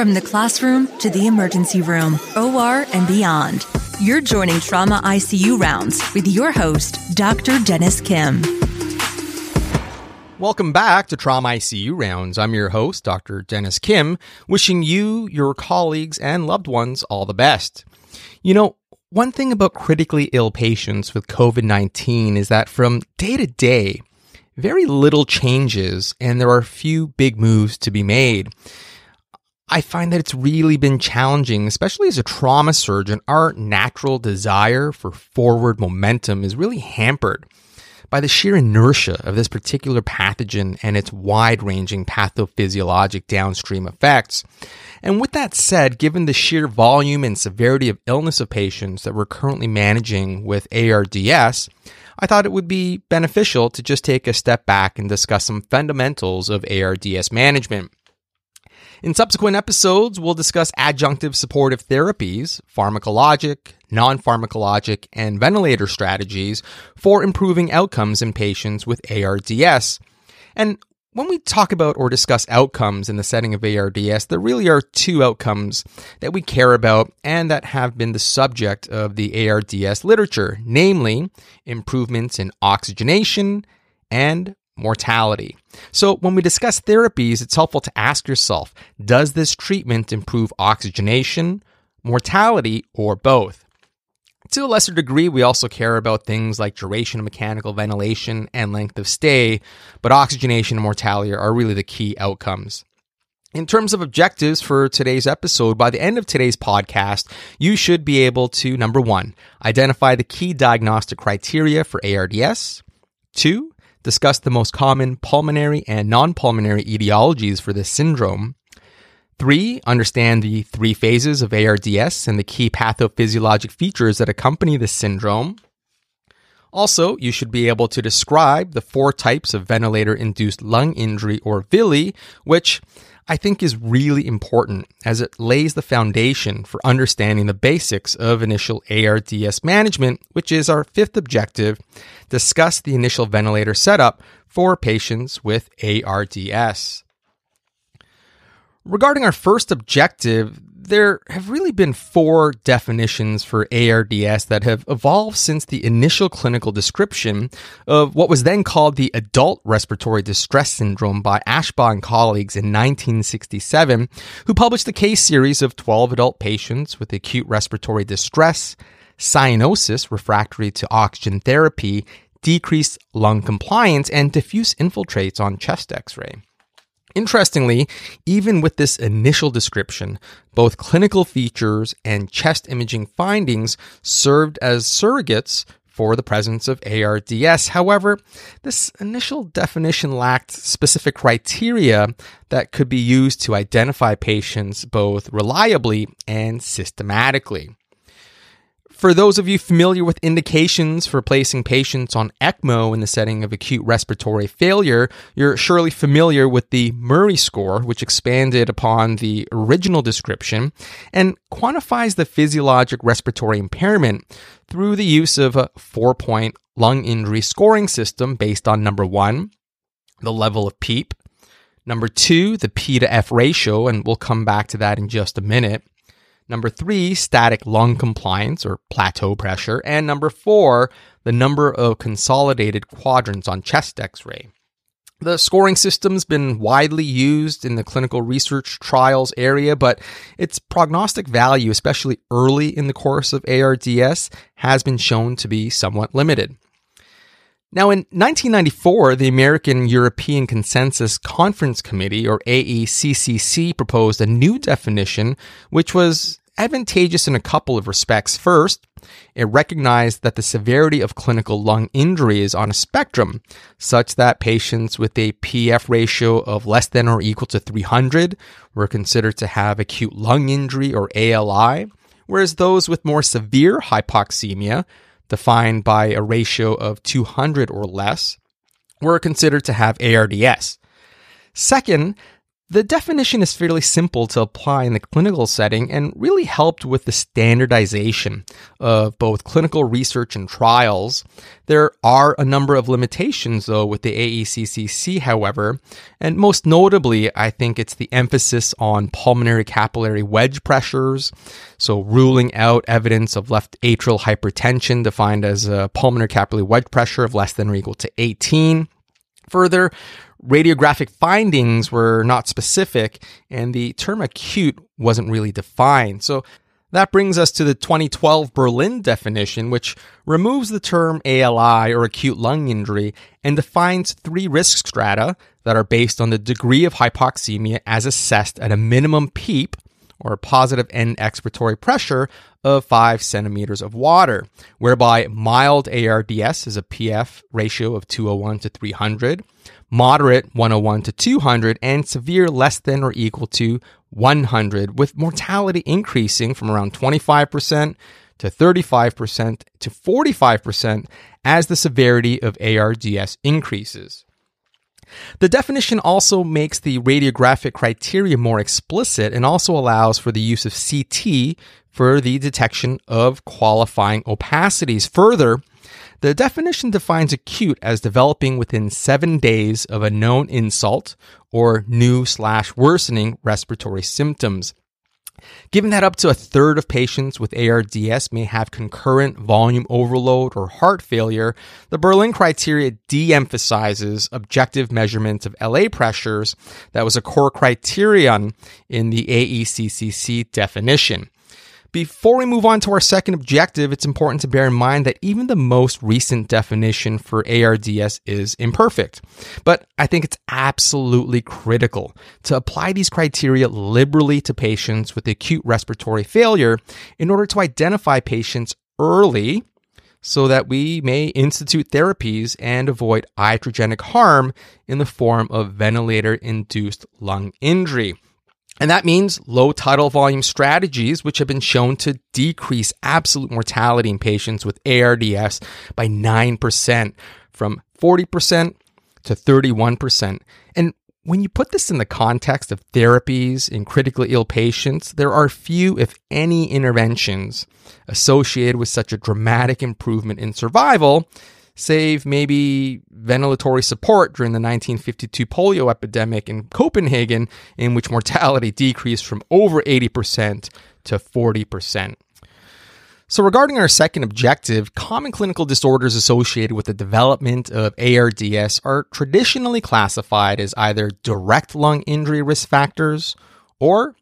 From the classroom to the emergency room, OR, and beyond, you're joining Trauma ICU Rounds with your host, Dr. Dennis Kim. Welcome back to Trauma ICU Rounds. I'm your host, Dr. Dennis Kim, wishing you, your colleagues, and loved ones all the best. You know, one thing about critically ill patients with COVID 19 is that from day to day, very little changes and there are few big moves to be made. I find that it's really been challenging, especially as a trauma surgeon. Our natural desire for forward momentum is really hampered by the sheer inertia of this particular pathogen and its wide ranging pathophysiologic downstream effects. And with that said, given the sheer volume and severity of illness of patients that we're currently managing with ARDS, I thought it would be beneficial to just take a step back and discuss some fundamentals of ARDS management. In subsequent episodes, we'll discuss adjunctive supportive therapies, pharmacologic, non pharmacologic, and ventilator strategies for improving outcomes in patients with ARDS. And when we talk about or discuss outcomes in the setting of ARDS, there really are two outcomes that we care about and that have been the subject of the ARDS literature, namely improvements in oxygenation and mortality. So, when we discuss therapies, it's helpful to ask yourself does this treatment improve oxygenation, mortality, or both? To a lesser degree, we also care about things like duration of mechanical ventilation and length of stay, but oxygenation and mortality are really the key outcomes. In terms of objectives for today's episode, by the end of today's podcast, you should be able to number one, identify the key diagnostic criteria for ARDS. Two, discuss the most common pulmonary and non pulmonary etiologies for this syndrome. Three, understand the three phases of ARDS and the key pathophysiologic features that accompany this syndrome. Also, you should be able to describe the four types of ventilator induced lung injury or VILI, which I think is really important as it lays the foundation for understanding the basics of initial ARDS management, which is our fifth objective. Discuss the initial ventilator setup for patients with ARDS. Regarding our first objective, there have really been four definitions for ARDS that have evolved since the initial clinical description of what was then called the adult respiratory distress syndrome by Ashbaugh and colleagues in 1967, who published a case series of 12 adult patients with acute respiratory distress, cyanosis refractory to oxygen therapy, decreased lung compliance, and diffuse infiltrates on chest x ray. Interestingly, even with this initial description, both clinical features and chest imaging findings served as surrogates for the presence of ARDS. However, this initial definition lacked specific criteria that could be used to identify patients both reliably and systematically. For those of you familiar with indications for placing patients on ECMO in the setting of acute respiratory failure, you're surely familiar with the Murray score, which expanded upon the original description and quantifies the physiologic respiratory impairment through the use of a four point lung injury scoring system based on number one, the level of PEEP, number two, the P to F ratio, and we'll come back to that in just a minute. Number three, static lung compliance or plateau pressure. And number four, the number of consolidated quadrants on chest x ray. The scoring system's been widely used in the clinical research trials area, but its prognostic value, especially early in the course of ARDS, has been shown to be somewhat limited. Now, in 1994, the American European Consensus Conference Committee, or AECCC, proposed a new definition, which was advantageous in a couple of respects. First, it recognized that the severity of clinical lung injury is on a spectrum, such that patients with a PF ratio of less than or equal to 300 were considered to have acute lung injury or ALI, whereas those with more severe hypoxemia, defined by a ratio of 200 or less, were considered to have ARDS. Second, The definition is fairly simple to apply in the clinical setting and really helped with the standardization of both clinical research and trials. There are a number of limitations though with the AECCC, however, and most notably, I think it's the emphasis on pulmonary capillary wedge pressures. So ruling out evidence of left atrial hypertension defined as a pulmonary capillary wedge pressure of less than or equal to 18. Further, radiographic findings were not specific and the term acute wasn't really defined. So that brings us to the 2012 Berlin definition, which removes the term ALI or acute lung injury and defines three risk strata that are based on the degree of hypoxemia as assessed at a minimum PEEP or positive end expiratory pressure of 5 centimeters of water, whereby mild ARDS is a PF ratio of 201 to 300, moderate 101 to 200, and severe less than or equal to 100, with mortality increasing from around 25% to 35% to 45% as the severity of ARDS increases. The definition also makes the radiographic criteria more explicit and also allows for the use of CT for the detection of qualifying opacities. Further, the definition defines acute as developing within seven days of a known insult or new slash worsening respiratory symptoms. Given that up to a third of patients with ARDS may have concurrent volume overload or heart failure, the Berlin criteria de emphasizes objective measurements of LA pressures that was a core criterion in the AECCC definition. Before we move on to our second objective, it's important to bear in mind that even the most recent definition for ARDS is imperfect. But I think it's absolutely critical to apply these criteria liberally to patients with acute respiratory failure in order to identify patients early so that we may institute therapies and avoid iatrogenic harm in the form of ventilator induced lung injury. And that means low tidal volume strategies, which have been shown to decrease absolute mortality in patients with ARDS by 9%, from 40% to 31%. And when you put this in the context of therapies in critically ill patients, there are few, if any, interventions associated with such a dramatic improvement in survival save maybe ventilatory support during the 1952 polio epidemic in Copenhagen, in which mortality decreased from over 80% to 40%. So, regarding our second objective, common clinical disorders associated with the development of ARDS are traditionally classified as either direct lung injury risk factors or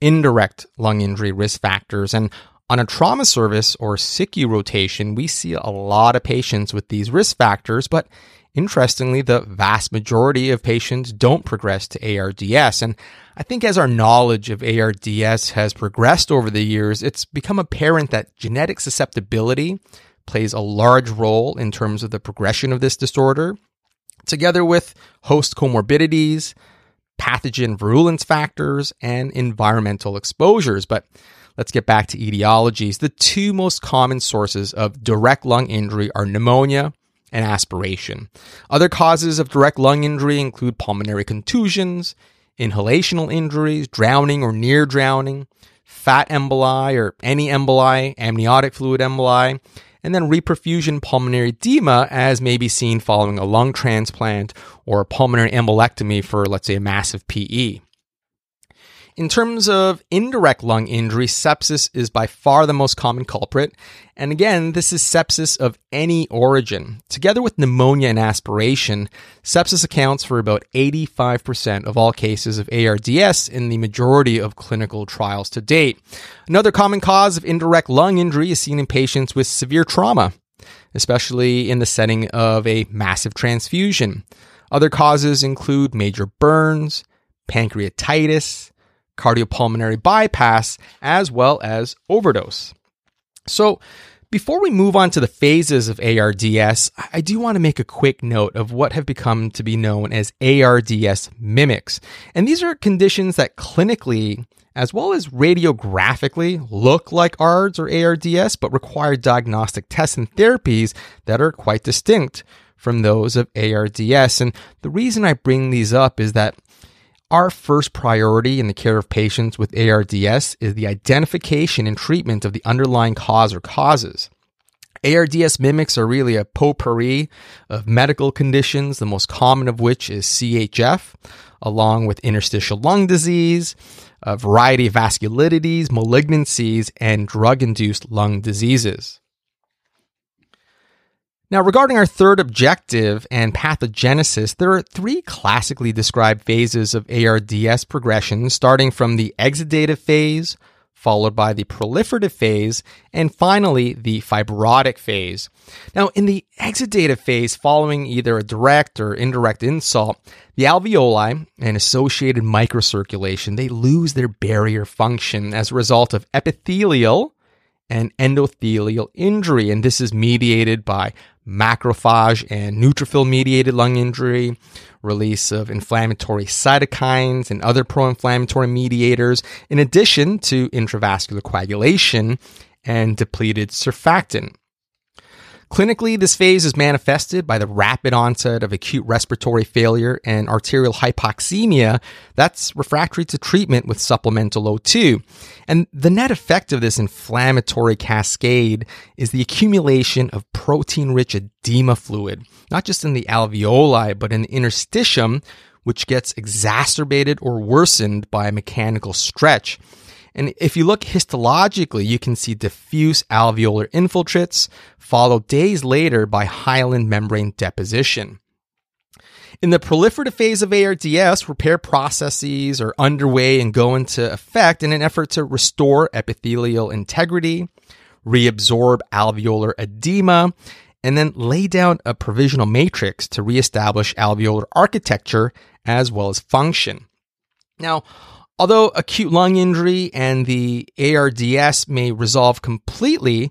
indirect lung injury risk factors. And on a trauma service or SICU rotation, we see a lot of patients with these risk factors, but interestingly, the vast majority of patients don't progress to ARDS. And I think as our knowledge of ARDS has progressed over the years, it's become apparent that genetic susceptibility plays a large role in terms of the progression of this disorder, together with host comorbidities, pathogen virulence factors, and environmental exposures. But Let's get back to etiologies. The two most common sources of direct lung injury are pneumonia and aspiration. Other causes of direct lung injury include pulmonary contusions, inhalational injuries, drowning or near drowning, fat emboli or any emboli, amniotic fluid emboli, and then reperfusion pulmonary edema, as may be seen following a lung transplant or a pulmonary embolectomy for, let's say, a massive PE. In terms of indirect lung injury, sepsis is by far the most common culprit. And again, this is sepsis of any origin. Together with pneumonia and aspiration, sepsis accounts for about 85% of all cases of ARDS in the majority of clinical trials to date. Another common cause of indirect lung injury is seen in patients with severe trauma, especially in the setting of a massive transfusion. Other causes include major burns, pancreatitis, cardiopulmonary bypass, as well as overdose. So, before we move on to the phases of ARDS, I do want to make a quick note of what have become to be known as ARDS mimics. And these are conditions that clinically, as well as radiographically, look like ARDS or ARDS, but require diagnostic tests and therapies that are quite distinct from those of ARDS. And the reason I bring these up is that Our first priority in the care of patients with ARDS is the identification and treatment of the underlying cause or causes. ARDS mimics are really a potpourri of medical conditions, the most common of which is CHF, along with interstitial lung disease, a variety of vasculitides, malignancies, and drug induced lung diseases. Now, regarding our third objective and pathogenesis, there are three classically described phases of ARDS progression, starting from the exudative phase, followed by the proliferative phase, and finally the fibrotic phase. Now, in the exudative phase, following either a direct or indirect insult, the alveoli and associated microcirculation, they lose their barrier function as a result of epithelial and endothelial injury, and this is mediated by macrophage and neutrophil mediated lung injury, release of inflammatory cytokines and other pro inflammatory mediators, in addition to intravascular coagulation and depleted surfactant. Clinically, this phase is manifested by the rapid onset of acute respiratory failure and arterial hypoxemia that's refractory to treatment with supplemental O2. And the net effect of this inflammatory cascade is the accumulation of protein rich edema fluid, not just in the alveoli, but in the interstitium, which gets exacerbated or worsened by mechanical stretch. And if you look histologically, you can see diffuse alveolar infiltrates, followed days later by hyaline membrane deposition. In the proliferative phase of ARDS, repair processes are underway and go into effect in an effort to restore epithelial integrity, reabsorb alveolar edema, and then lay down a provisional matrix to reestablish alveolar architecture as well as function. Now, Although acute lung injury and the ARDS may resolve completely,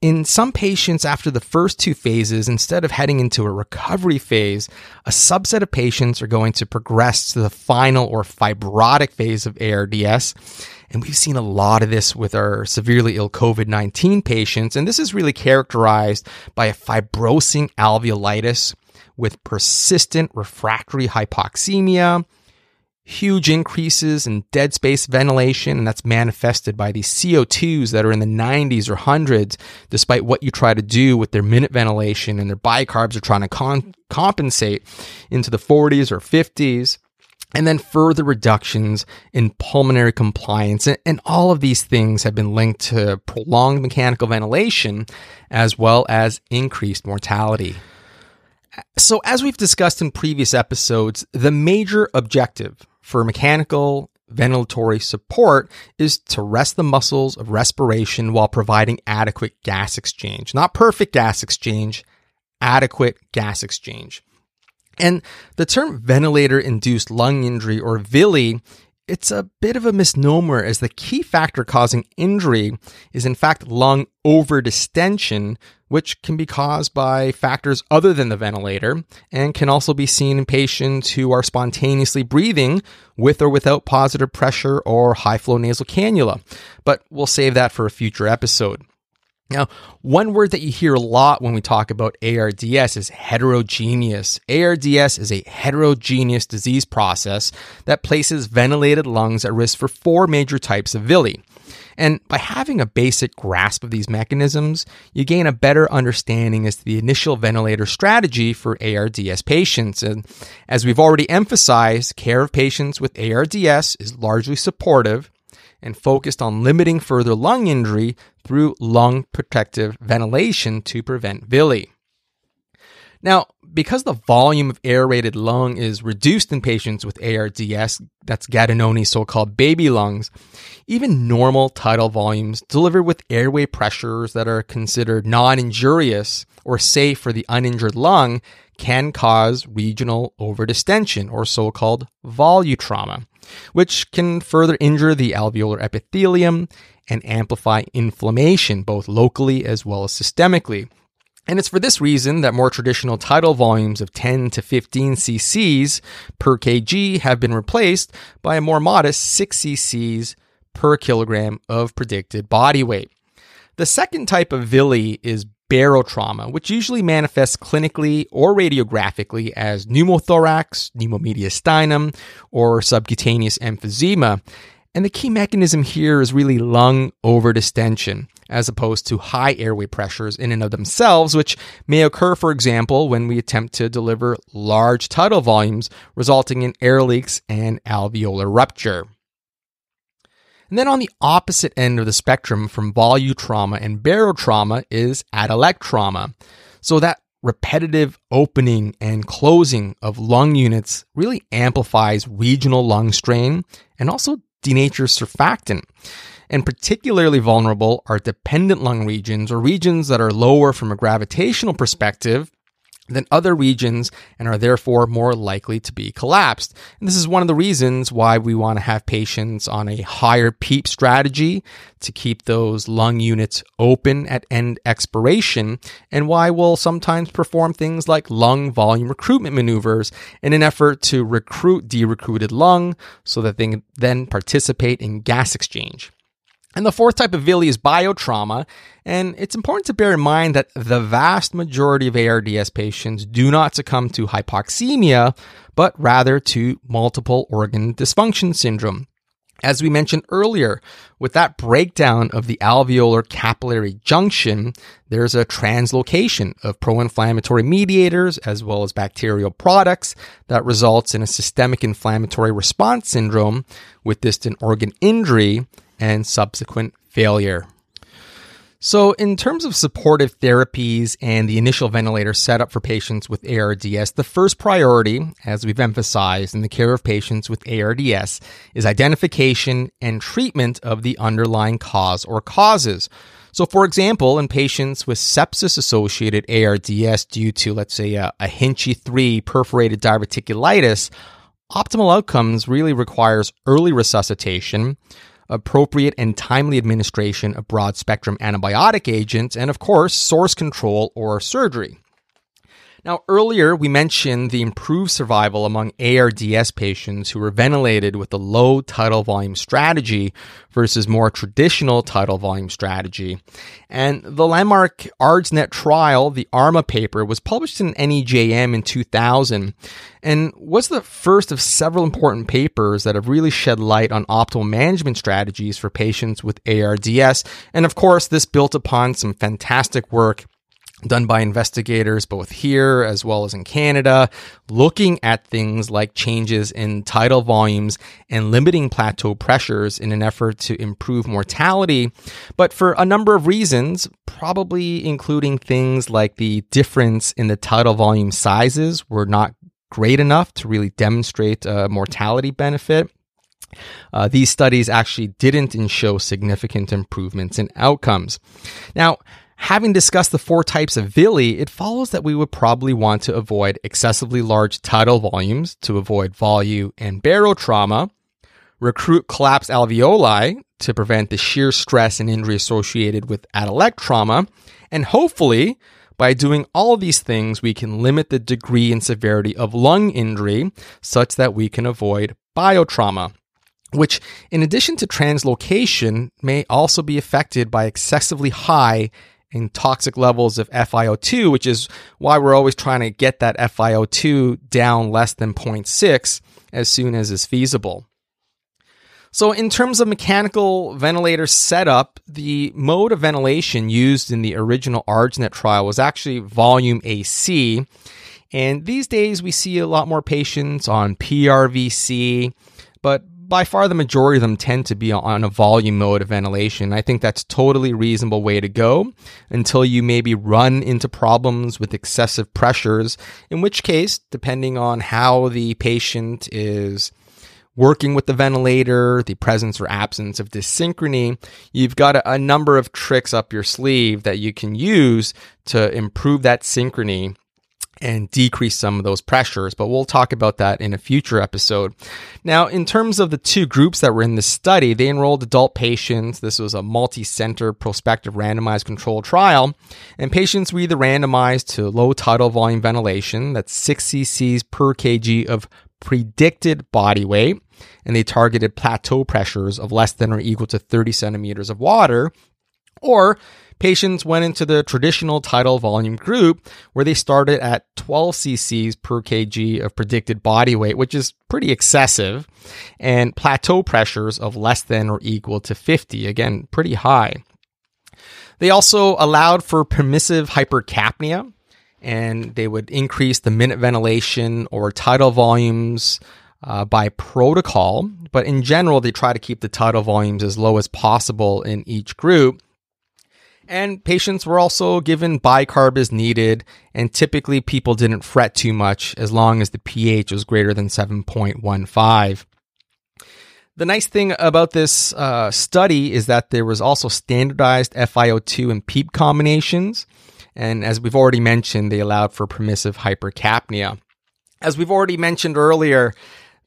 in some patients after the first two phases, instead of heading into a recovery phase, a subset of patients are going to progress to the final or fibrotic phase of ARDS. And we've seen a lot of this with our severely ill COVID 19 patients. And this is really characterized by a fibrosing alveolitis with persistent refractory hypoxemia, huge increases in dead space ventilation, and that's manifested by these CO2s that are in the 90s or hundreds, despite what you try to do with their minute ventilation, and their bicarbs are trying to con- compensate into the 40s or 50s. And then further reductions in pulmonary compliance. And all of these things have been linked to prolonged mechanical ventilation as well as increased mortality. So, as we've discussed in previous episodes, the major objective for mechanical ventilatory support is to rest the muscles of respiration while providing adequate gas exchange. Not perfect gas exchange, adequate gas exchange. And the term ventilator induced lung injury or VILI it's a bit of a misnomer as the key factor causing injury is in fact lung overdistension, which can be caused by factors other than the ventilator and can also be seen in patients who are spontaneously breathing with or without positive pressure or high flow nasal cannula. But we'll save that for a future episode. Now, one word that you hear a lot when we talk about ARDS is heterogeneous. ARDS is a heterogeneous disease process that places ventilated lungs at risk for four major types of VILI. And by having a basic grasp of these mechanisms, you gain a better understanding as to the initial ventilator strategy for ARDS patients. And as we've already emphasized, care of patients with ARDS is largely supportive and focused on limiting further lung injury through lung protective ventilation to prevent VILI. Now, because the volume of aerated lung is reduced in patients with ARDS, that's Gattinoni's so-called baby lungs, even normal tidal volumes delivered with airway pressures that are considered non-injurious or safe for the uninjured lung can cause regional overdistension or so-called volutrauma which can further injure the alveolar epithelium and amplify inflammation, both locally as well as systemically. And it's for this reason that more traditional tidal volumes of 10 to 15 cc's per kg have been replaced by a more modest 6 cc's per kilogram of predicted body weight. The second type of VILI is barotrauma, which usually manifests clinically or radiographically as pneumothorax, pneumomediastinum, or subcutaneous emphysema. And the key mechanism here is really lung overdistension, as opposed to high airway pressures in and of themselves, which may occur, for example, when we attempt to deliver large tidal volumes, resulting in air leaks and alveolar rupture. And then on the opposite end of the spectrum from volutrauma and barotrauma is atelectrauma. So that repetitive opening and closing of lung units really amplifies regional lung strain and also denatures surfactant. And particularly vulnerable are dependent lung regions or regions that are lower from a gravitational perspective than other regions and are therefore more likely to be collapsed. And this is one of the reasons why we want to have patients on a higher PEEP strategy to keep those lung units open at end expiration and why we'll sometimes perform things like lung volume recruitment maneuvers in an effort to recruit de-recruited lung so that they can then participate in gas exchange. And the fourth type of VILI is biotrauma. And it's important to bear in mind that the vast majority of ARDS patients do not succumb to hypoxemia, but rather to multiple organ dysfunction syndrome. As we mentioned earlier, with that breakdown of the alveolar capillary junction, there's a translocation of pro-inflammatory mediators as well as bacterial products that results in a systemic inflammatory response syndrome with distant organ injury and subsequent failure. So, in terms of supportive therapies and the initial ventilator setup for patients with ARDS, the first priority, as we've emphasized in the care of patients with ARDS, is identification and treatment of the underlying cause or causes. So, for example, in patients with sepsis associated ARDS due to, let's say, a, a Hinchey 3 perforated diverticulitis, optimal outcomes really requires early resuscitation appropriate and timely administration of broad spectrum antibiotic agents, and of course, source control or surgery. Now, earlier we mentioned the improved survival among ARDS patients who were ventilated with the low tidal volume strategy versus more traditional tidal volume strategy. And the landmark ARDSNet trial, the ARMA paper, was published in NEJM in 2000 and was the first of several important papers that have really shed light on optimal management strategies for patients with ARDS. And of course, this built upon some fantastic work done by investigators both here as well as in Canada, looking at things like changes in tidal volumes and limiting plateau pressures in an effort to improve mortality. But for a number of reasons, probably including things like the difference in the tidal volume sizes were not great enough to really demonstrate a mortality benefit. Uh, these studies actually didn't show significant improvements in outcomes. Now, Having discussed the four types of VILI, it follows that we would probably want to avoid excessively large tidal volumes to avoid volu and barotrauma, recruit collapsed alveoli to prevent the shear stress and injury associated with atelectrauma, and hopefully, by doing all these things, we can limit the degree and severity of lung injury such that we can avoid biotrauma which, in addition to translocation, may also be affected by excessively high in toxic levels of FiO2, which is why we're always trying to get that FiO2 down less than 0.6 as soon as is feasible. So, in terms of mechanical ventilator setup, the mode of ventilation used in the original ARDSNet trial was actually volume AC. And these days, we see a lot more patients on PRVC, but by far the majority of them tend to be on a volume mode of ventilation. I think that's totally reasonable way to go until you maybe run into problems with excessive pressures, in which case, depending on how the patient is working with the ventilator, the presence or absence of dyssynchrony, you've got a, a number of tricks up your sleeve that you can use to improve that synchrony and decrease some of those pressures, but we'll talk about that in a future episode. Now, in terms of the two groups that were in the study, they enrolled adult patients. This was a multi-center prospective randomized controlled trial, and patients were either randomized to low tidal volume ventilation, that's 6 cc's per kg of predicted body weight, and they targeted plateau pressures of less than or equal to 30 centimeters of water, Or patients went into the traditional tidal volume group where they started at 12 cc's per kg of predicted body weight, which is pretty excessive, and plateau pressures of less than or equal to 50, again, pretty high. They also allowed for permissive hypercapnia, and they would increase the minute ventilation or tidal volumes uh, by protocol. But in general, they try to keep the tidal volumes as low as possible in each group. And patients were also given bicarb as needed, and typically people didn't fret too much as long as the pH was greater than 7.15. The nice thing about this uh, study is that there was also standardized FiO2 and PEEP combinations. And as we've already mentioned, they allowed for permissive hypercapnia. As we've already mentioned earlier,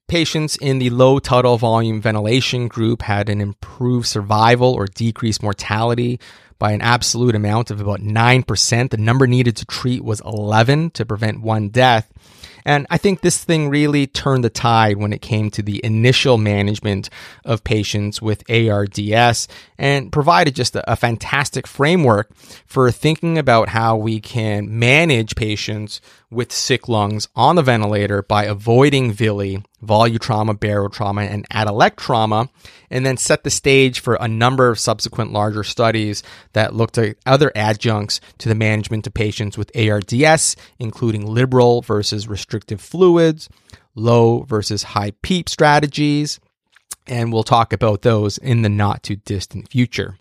patients in the low tidal volume ventilation group had an improved survival or decreased mortality by an absolute amount of about 9%. The number needed to treat was 11 to prevent one death. And I think this thing really turned the tide when it came to the initial management of patients with ARDS and provided just a, a fantastic framework for thinking about how we can manage patients with sick lungs on the ventilator by avoiding VILI, volutrauma, barotrauma, and atelectrauma, and then set the stage for a number of subsequent larger studies that looked at other adjuncts to the management of patients with ARDS, including liberal versus restrictive fluids, low versus high PEEP strategies, and we'll talk about those in the not too distant future.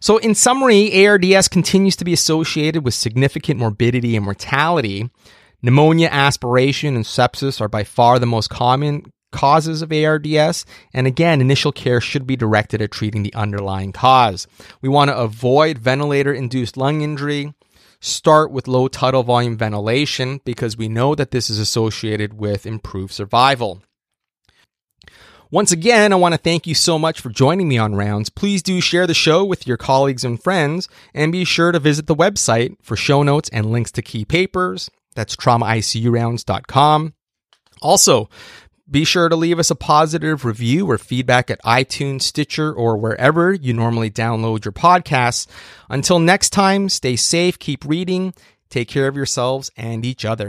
So, in summary, ARDS continues to be associated with significant morbidity and mortality. Pneumonia, aspiration, and sepsis are by far the most common causes of ARDS. And again, initial care should be directed at treating the underlying cause. We want to avoid ventilator induced lung injury. Start with low tidal volume ventilation because we know that this is associated with improved survival. Once again, I want to thank you so much for joining me on Rounds. Please do share the show with your colleagues and friends, and be sure to visit the website for show notes and links to key papers. That's traumaicurounds.com. Also, be sure to leave us a positive review or feedback at iTunes, Stitcher, or wherever you normally download your podcasts. Until next time, stay safe, keep reading, take care of yourselves and each other.